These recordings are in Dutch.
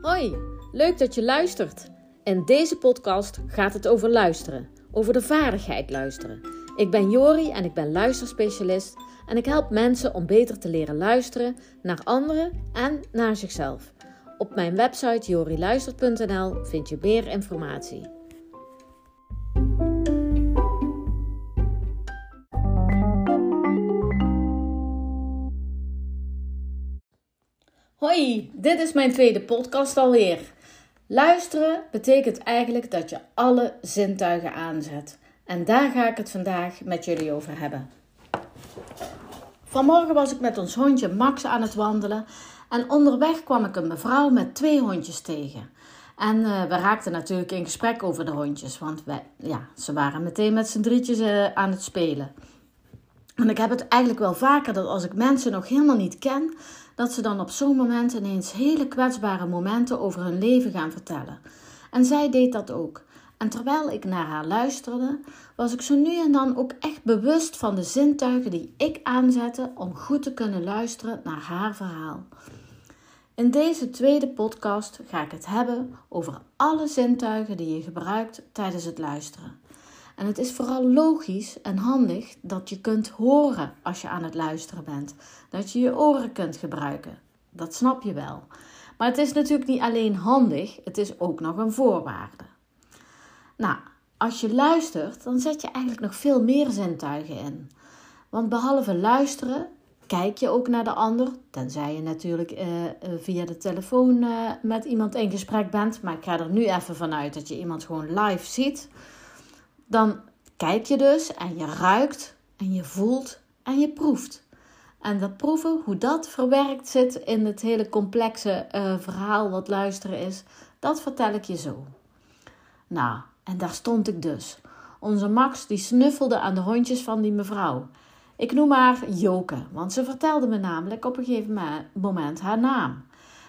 Hoi, leuk dat je luistert. In deze podcast gaat het over luisteren, over de vaardigheid luisteren. Ik ben Jori en ik ben luisterspecialist en ik help mensen om beter te leren luisteren naar anderen en naar zichzelf. Op mijn website joriluistert.nl vind je meer informatie. Hoi, dit is mijn tweede podcast alweer. Luisteren betekent eigenlijk dat je alle zintuigen aanzet. En daar ga ik het vandaag met jullie over hebben. Vanmorgen was ik met ons hondje Max aan het wandelen. En onderweg kwam ik een mevrouw met twee hondjes tegen. En uh, we raakten natuurlijk in gesprek over de hondjes. Want wij, ja, ze waren meteen met z'n drietjes uh, aan het spelen. En ik heb het eigenlijk wel vaker dat als ik mensen nog helemaal niet ken, dat ze dan op zo'n moment ineens hele kwetsbare momenten over hun leven gaan vertellen. En zij deed dat ook. En terwijl ik naar haar luisterde, was ik zo nu en dan ook echt bewust van de zintuigen die ik aanzette om goed te kunnen luisteren naar haar verhaal. In deze tweede podcast ga ik het hebben over alle zintuigen die je gebruikt tijdens het luisteren. En het is vooral logisch en handig dat je kunt horen als je aan het luisteren bent. Dat je je oren kunt gebruiken. Dat snap je wel. Maar het is natuurlijk niet alleen handig, het is ook nog een voorwaarde. Nou, als je luistert, dan zet je eigenlijk nog veel meer zintuigen in. Want behalve luisteren, kijk je ook naar de ander. Tenzij je natuurlijk uh, via de telefoon uh, met iemand in gesprek bent. Maar ik ga er nu even vanuit dat je iemand gewoon live ziet. Dan kijk je dus en je ruikt en je voelt en je proeft. En dat proeven, hoe dat verwerkt zit in het hele complexe uh, verhaal wat luisteren is, dat vertel ik je zo. Nou, en daar stond ik dus. Onze Max die snuffelde aan de hondjes van die mevrouw. Ik noem haar Joke, want ze vertelde me namelijk op een gegeven moment haar naam.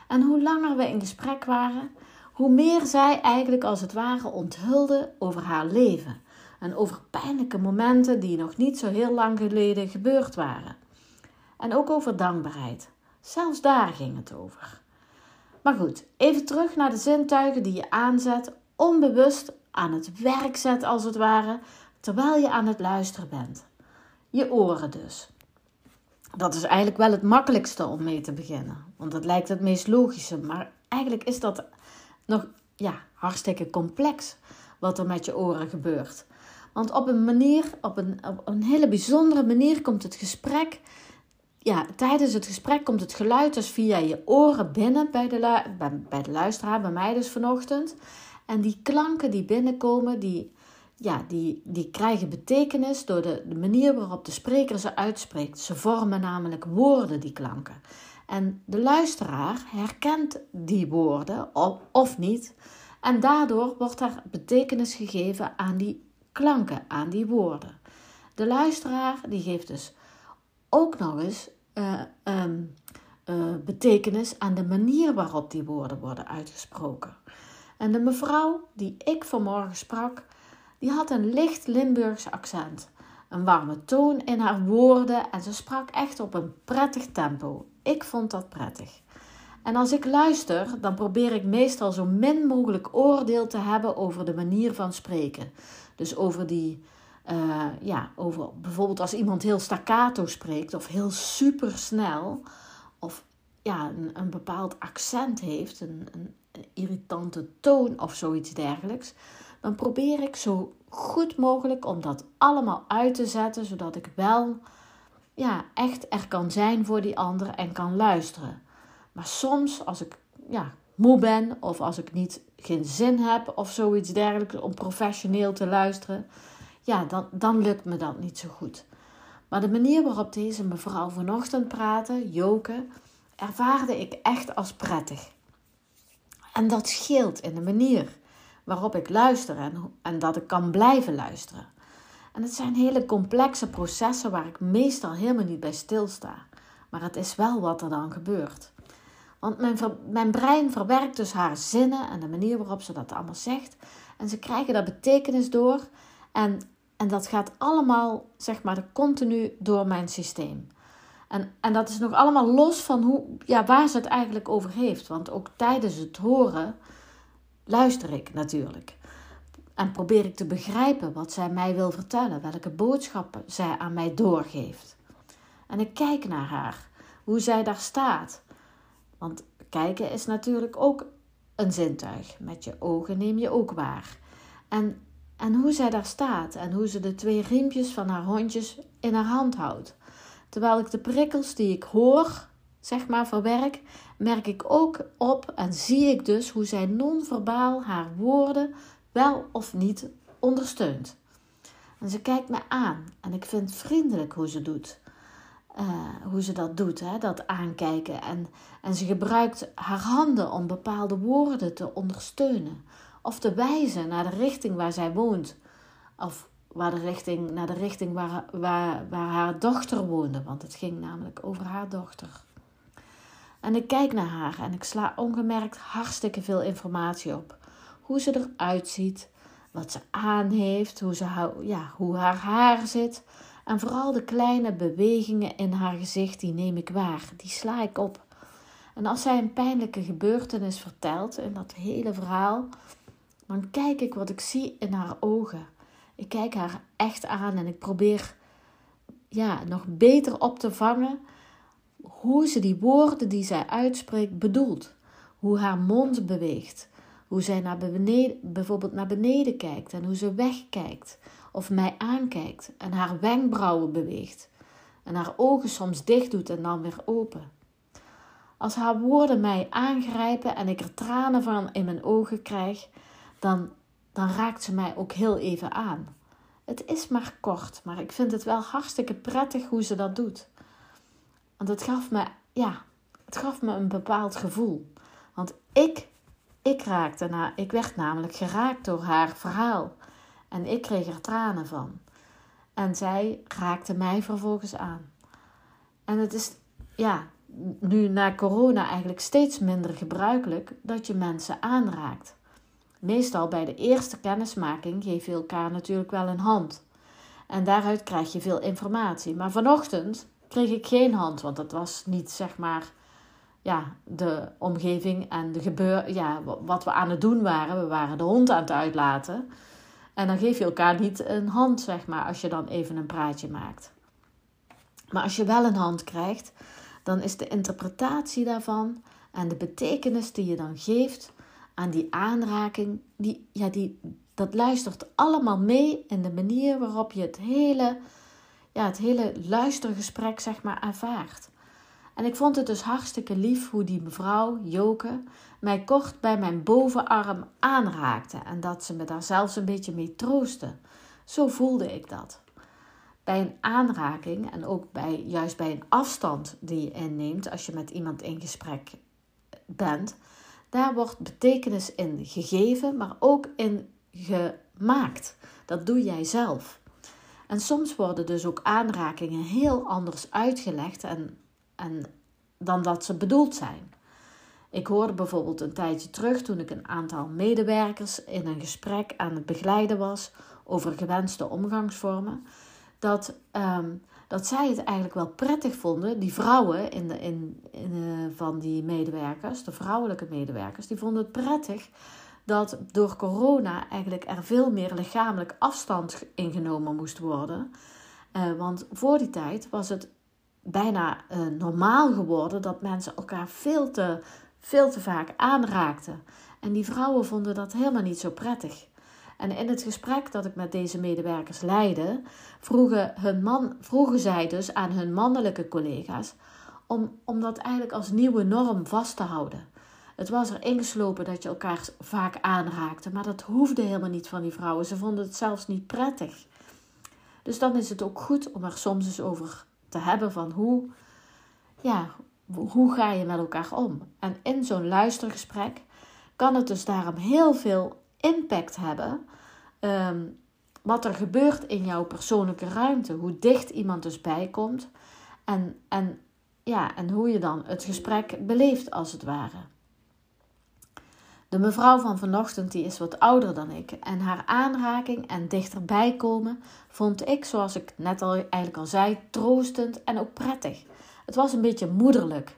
En hoe langer we in gesprek waren, hoe meer zij eigenlijk als het ware onthulde over haar leven en over pijnlijke momenten die nog niet zo heel lang geleden gebeurd waren. En ook over dankbaarheid. Zelfs daar ging het over. Maar goed, even terug naar de zintuigen die je aanzet, onbewust aan het werk zet als het ware, terwijl je aan het luisteren bent. Je oren dus. Dat is eigenlijk wel het makkelijkste om mee te beginnen, want dat lijkt het meest logische, maar eigenlijk is dat nog ja, hartstikke complex wat er met je oren gebeurt. Want op een manier, op een, op een hele bijzondere manier komt het gesprek. Ja, tijdens het gesprek komt het geluid dus via je oren binnen bij de, bij, bij de luisteraar, bij mij dus vanochtend. En die klanken die binnenkomen, die, ja, die, die krijgen betekenis door de, de manier waarop de spreker ze uitspreekt. Ze vormen namelijk woorden, die klanken. En de luisteraar herkent die woorden of, of niet. En daardoor wordt er betekenis gegeven aan die klanken, aan die woorden. De luisteraar die geeft dus ook nog eens uh, um, uh, betekenis aan de manier waarop die woorden worden uitgesproken. En de mevrouw die ik vanmorgen sprak, die had een licht Limburgs accent. Een warme toon in haar woorden en ze sprak echt op een prettig tempo. Ik vond dat prettig. En als ik luister, dan probeer ik meestal zo min mogelijk oordeel te hebben over de manier van spreken. Dus over die, uh, ja, over bijvoorbeeld als iemand heel staccato spreekt of heel supersnel of ja, een, een bepaald accent heeft, een, een, een irritante toon of zoiets dergelijks, dan probeer ik zo goed mogelijk om dat allemaal uit te zetten, zodat ik wel ja, echt er kan zijn voor die ander en kan luisteren. Maar soms, als ik ja, moe ben of als ik niet geen zin heb of zoiets dergelijks om professioneel te luisteren, ja, dan, dan lukt me dat niet zo goed. Maar de manier waarop deze mevrouw vanochtend praatte, Joke, ervaarde ik echt als prettig. En dat scheelt in de manier waarop ik luister en, en dat ik kan blijven luisteren. En het zijn hele complexe processen waar ik meestal helemaal niet bij stilsta. Maar het is wel wat er dan gebeurt. Want mijn, mijn brein verwerkt dus haar zinnen en de manier waarop ze dat allemaal zegt. En ze krijgen daar betekenis door. En, en dat gaat allemaal, zeg maar, continu door mijn systeem. En, en dat is nog allemaal los van hoe, ja, waar ze het eigenlijk over heeft. Want ook tijdens het horen luister ik natuurlijk. En probeer ik te begrijpen wat zij mij wil vertellen, welke boodschappen zij aan mij doorgeeft. En ik kijk naar haar, hoe zij daar staat. Want kijken is natuurlijk ook een zintuig. Met je ogen neem je ook waar. En, en hoe zij daar staat en hoe ze de twee riempjes van haar hondjes in haar hand houdt. Terwijl ik de prikkels die ik hoor, zeg maar, verwerk, merk ik ook op en zie ik dus hoe zij non-verbaal haar woorden wel of niet ondersteunt. En ze kijkt me aan en ik vind vriendelijk hoe ze doet. Uh, hoe ze dat doet, hè? dat aankijken. En, en ze gebruikt haar handen om bepaalde woorden te ondersteunen. Of te wijzen naar de richting waar zij woont. Of waar de richting, naar de richting waar, waar, waar haar dochter woonde. Want het ging namelijk over haar dochter. En ik kijk naar haar en ik sla ongemerkt hartstikke veel informatie op. Hoe ze eruit ziet, wat ze aan heeft, hoe, ze, ja, hoe haar haar zit. En vooral de kleine bewegingen in haar gezicht, die neem ik waar. Die sla ik op. En als zij een pijnlijke gebeurtenis vertelt in dat hele verhaal, dan kijk ik wat ik zie in haar ogen. Ik kijk haar echt aan en ik probeer ja, nog beter op te vangen hoe ze die woorden die zij uitspreekt bedoelt. Hoe haar mond beweegt. Hoe zij naar beneden, bijvoorbeeld naar beneden kijkt en hoe ze wegkijkt of mij aankijkt en haar wenkbrauwen beweegt en haar ogen soms dicht doet en dan weer open. Als haar woorden mij aangrijpen en ik er tranen van in mijn ogen krijg, dan, dan raakt ze mij ook heel even aan. Het is maar kort, maar ik vind het wel hartstikke prettig hoe ze dat doet. Want het gaf me, ja, het gaf me een bepaald gevoel. Want ik, ik raakte na, ik werd namelijk geraakt door haar verhaal. En ik kreeg er tranen van. En zij raakte mij vervolgens aan. En het is, ja, nu na corona eigenlijk steeds minder gebruikelijk dat je mensen aanraakt. Meestal bij de eerste kennismaking geef je elkaar natuurlijk wel een hand. En daaruit krijg je veel informatie. Maar vanochtend kreeg ik geen hand, want dat was niet zeg maar ja, de omgeving en de gebeur, ja, wat we aan het doen waren. We waren de hond aan het uitlaten. En dan geef je elkaar niet een hand, zeg maar, als je dan even een praatje maakt. Maar als je wel een hand krijgt, dan is de interpretatie daarvan en de betekenis die je dan geeft aan die aanraking, die, ja, die, dat luistert allemaal mee in de manier waarop je het hele, ja, het hele luistergesprek zeg maar ervaart. En ik vond het dus hartstikke lief hoe die mevrouw, Joke, mij kort bij mijn bovenarm aanraakte en dat ze me daar zelfs een beetje mee troostte. Zo voelde ik dat. Bij een aanraking en ook bij, juist bij een afstand die je inneemt als je met iemand in gesprek bent, daar wordt betekenis in gegeven, maar ook in gemaakt. Dat doe jij zelf. En soms worden dus ook aanrakingen heel anders uitgelegd en, en, dan dat ze bedoeld zijn. Ik hoorde bijvoorbeeld een tijdje terug toen ik een aantal medewerkers in een gesprek aan het begeleiden was over gewenste omgangsvormen, dat, ehm, dat zij het eigenlijk wel prettig vonden, die vrouwen in de, in, uh, van die medewerkers, de vrouwelijke medewerkers, die vonden het prettig dat door corona eigenlijk er veel meer lichamelijk afstand ingenomen moest worden. Uh, want voor die tijd was het bijna uh, normaal geworden dat mensen elkaar veel te, veel te vaak aanraakten. En die vrouwen vonden dat helemaal niet zo prettig. En in het gesprek dat ik met deze medewerkers leidde, vroegen, hun man, vroegen zij dus aan hun mannelijke collega's om, om dat eigenlijk als nieuwe norm vast te houden. Het was er ingeslopen dat je elkaar vaak aanraakte, maar dat hoefde helemaal niet van die vrouwen. Ze vonden het zelfs niet prettig. Dus dan is het ook goed om er soms eens over te hebben van hoe, ja, hoe ga je met elkaar om? En in zo'n luistergesprek kan het dus daarom heel veel impact hebben. Ehm, wat er gebeurt in jouw persoonlijke ruimte. Hoe dicht iemand dus bijkomt. En, en, ja, en hoe je dan het gesprek beleeft als het ware. De mevrouw van vanochtend die is wat ouder dan ik en haar aanraking en dichterbij komen vond ik, zoals ik net al eigenlijk al zei, troostend en ook prettig. Het was een beetje moederlijk.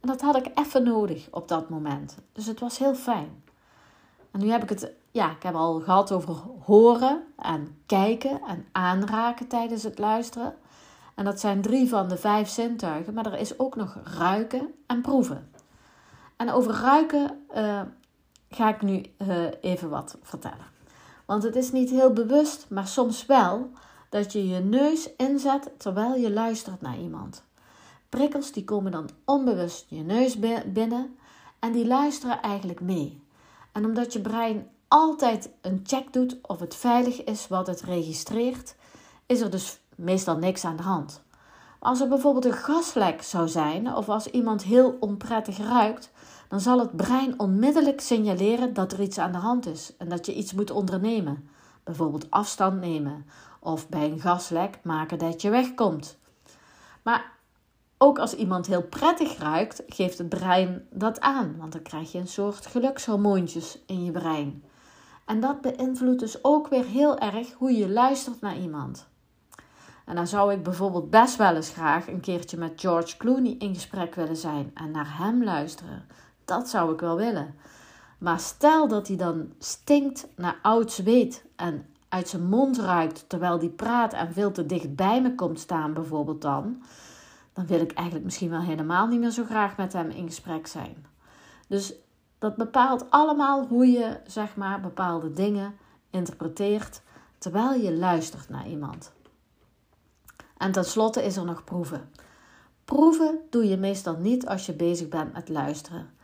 En dat had ik even nodig op dat moment. Dus het was heel fijn. En nu heb ik het, ja, ik heb al gehad over horen en kijken en aanraken tijdens het luisteren. En dat zijn drie van de vijf zintuigen, maar er is ook nog ruiken en proeven. En over ruiken uh, ga ik nu uh, even wat vertellen. Want het is niet heel bewust, maar soms wel, dat je je neus inzet terwijl je luistert naar iemand. Prikkels die komen dan onbewust je neus binnen en die luisteren eigenlijk mee. En omdat je brein altijd een check doet of het veilig is wat het registreert, is er dus meestal niks aan de hand. als er bijvoorbeeld een gaslek zou zijn of als iemand heel onprettig ruikt, dan zal het brein onmiddellijk signaleren dat er iets aan de hand is en dat je iets moet ondernemen. Bijvoorbeeld afstand nemen of bij een gaslek maken dat je wegkomt. Maar ook als iemand heel prettig ruikt, geeft het brein dat aan, want dan krijg je een soort gelukshormoontjes in je brein. En dat beïnvloedt dus ook weer heel erg hoe je luistert naar iemand. En dan zou ik bijvoorbeeld best wel eens graag een keertje met George Clooney in gesprek willen zijn en naar hem luisteren. Dat zou ik wel willen. Maar stel dat hij dan stinkt naar oud zweet en uit zijn mond ruikt terwijl hij praat en veel te dicht bij me komt staan, bijvoorbeeld dan, dan wil ik eigenlijk misschien wel helemaal niet meer zo graag met hem in gesprek zijn. Dus dat bepaalt allemaal hoe je, zeg maar, bepaalde dingen interpreteert terwijl je luistert naar iemand. En tenslotte is er nog proeven. Proeven doe je meestal niet als je bezig bent met luisteren.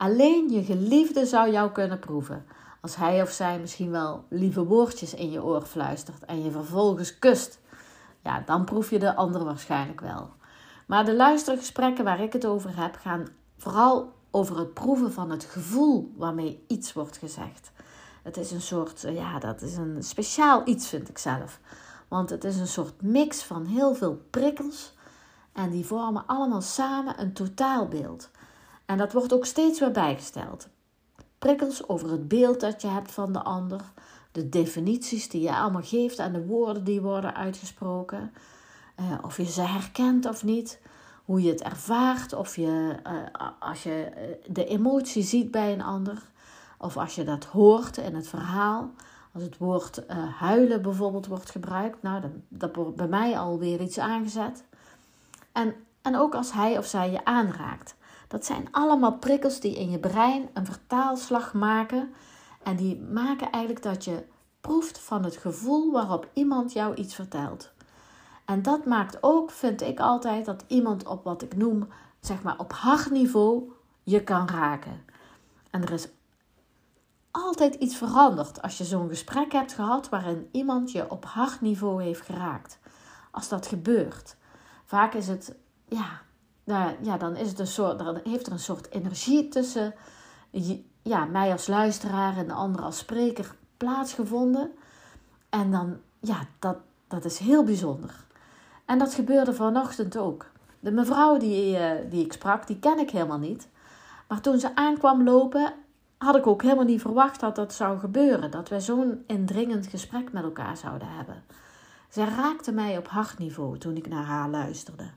Alleen je geliefde zou jou kunnen proeven. Als hij of zij misschien wel lieve woordjes in je oor fluistert en je vervolgens kust. Ja, dan proef je de ander waarschijnlijk wel. Maar de luistergesprekken waar ik het over heb, gaan vooral over het proeven van het gevoel waarmee iets wordt gezegd. Het is een soort, ja, dat is een speciaal iets, vind ik zelf. Want het is een soort mix van heel veel prikkels en die vormen allemaal samen een totaalbeeld. En dat wordt ook steeds weer bijgesteld. Prikkels over het beeld dat je hebt van de ander, de definities die je allemaal geeft aan de woorden die worden uitgesproken, uh, of je ze herkent of niet, hoe je het ervaart, of je uh, als je eh, de emotie ziet bij een ander, of als je dat hoort in het verhaal. Als het woord huilen bijvoorbeeld wordt gebruikt, nou, dan, dat wordt bij mij alweer iets aangezet. En, en ook als hij of zij je aanraakt. Dat zijn allemaal prikkels die in je brein een vertaalslag maken. En die maken eigenlijk dat je proeft van het gevoel waarop iemand jou iets vertelt. En dat maakt ook, vind ik altijd, dat iemand op wat ik noem, zeg maar op hartniveau, je kan raken. En er is altijd iets veranderd als je zo'n gesprek hebt gehad waarin iemand je op hartniveau heeft geraakt. Als dat gebeurt. Vaak is het, ja, nou, ja, dan is het een soort, heeft er een soort energie tussen ja, mij als luisteraar en de ander als spreker plaatsgevonden. En dan, ja, dat, dat is heel bijzonder. En dat gebeurde vanochtend ook. De mevrouw die, uh, die ik sprak, die ken ik helemaal niet. Maar toen ze aankwam lopen, had ik ook helemaal niet verwacht dat dat zou gebeuren. Dat we zo'n indringend gesprek met elkaar zouden hebben. Zij raakte mij op hartniveau toen ik naar haar luisterde.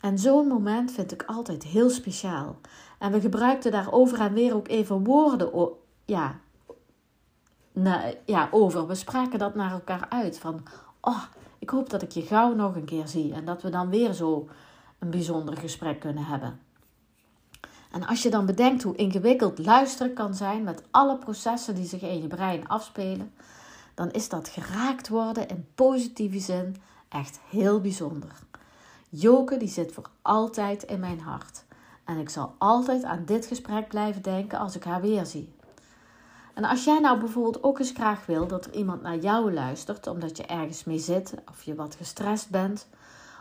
En zo'n moment vind ik altijd heel speciaal. En we gebruikten daar over en weer ook even woorden ja, ja, over. We spraken dat naar elkaar uit. Van, oh, ik hoop dat ik je gauw nog een keer zie. En dat we dan weer zo een bijzonder gesprek kunnen hebben. En als je dan bedenkt hoe ingewikkeld luisteren kan zijn met alle processen die zich in je brein afspelen, dan is dat geraakt worden in positieve zin echt heel bijzonder. Joke die zit voor altijd in mijn hart. En ik zal altijd aan dit gesprek blijven denken als ik haar weer zie. En als jij nou bijvoorbeeld ook eens graag wil dat er iemand naar jou luistert omdat je ergens mee zit of je wat gestrest bent,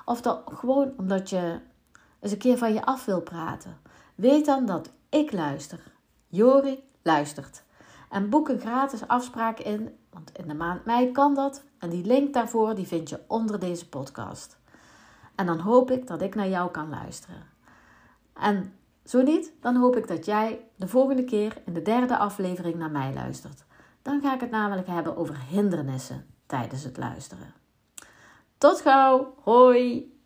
of dat gewoon omdat je eens een keer van je af wil praten, weet dan dat ik luister. Jori luistert. En boek een gratis afspraak in, want in de maand mei kan dat. En die link daarvoor die vind je onder deze podcast. En dan hoop ik dat ik naar jou kan luisteren. En zo niet, dan hoop ik dat jij de volgende keer in de derde aflevering naar mij luistert. Dan ga ik het namelijk hebben over hindernissen tijdens het luisteren. Tot gauw, hoi!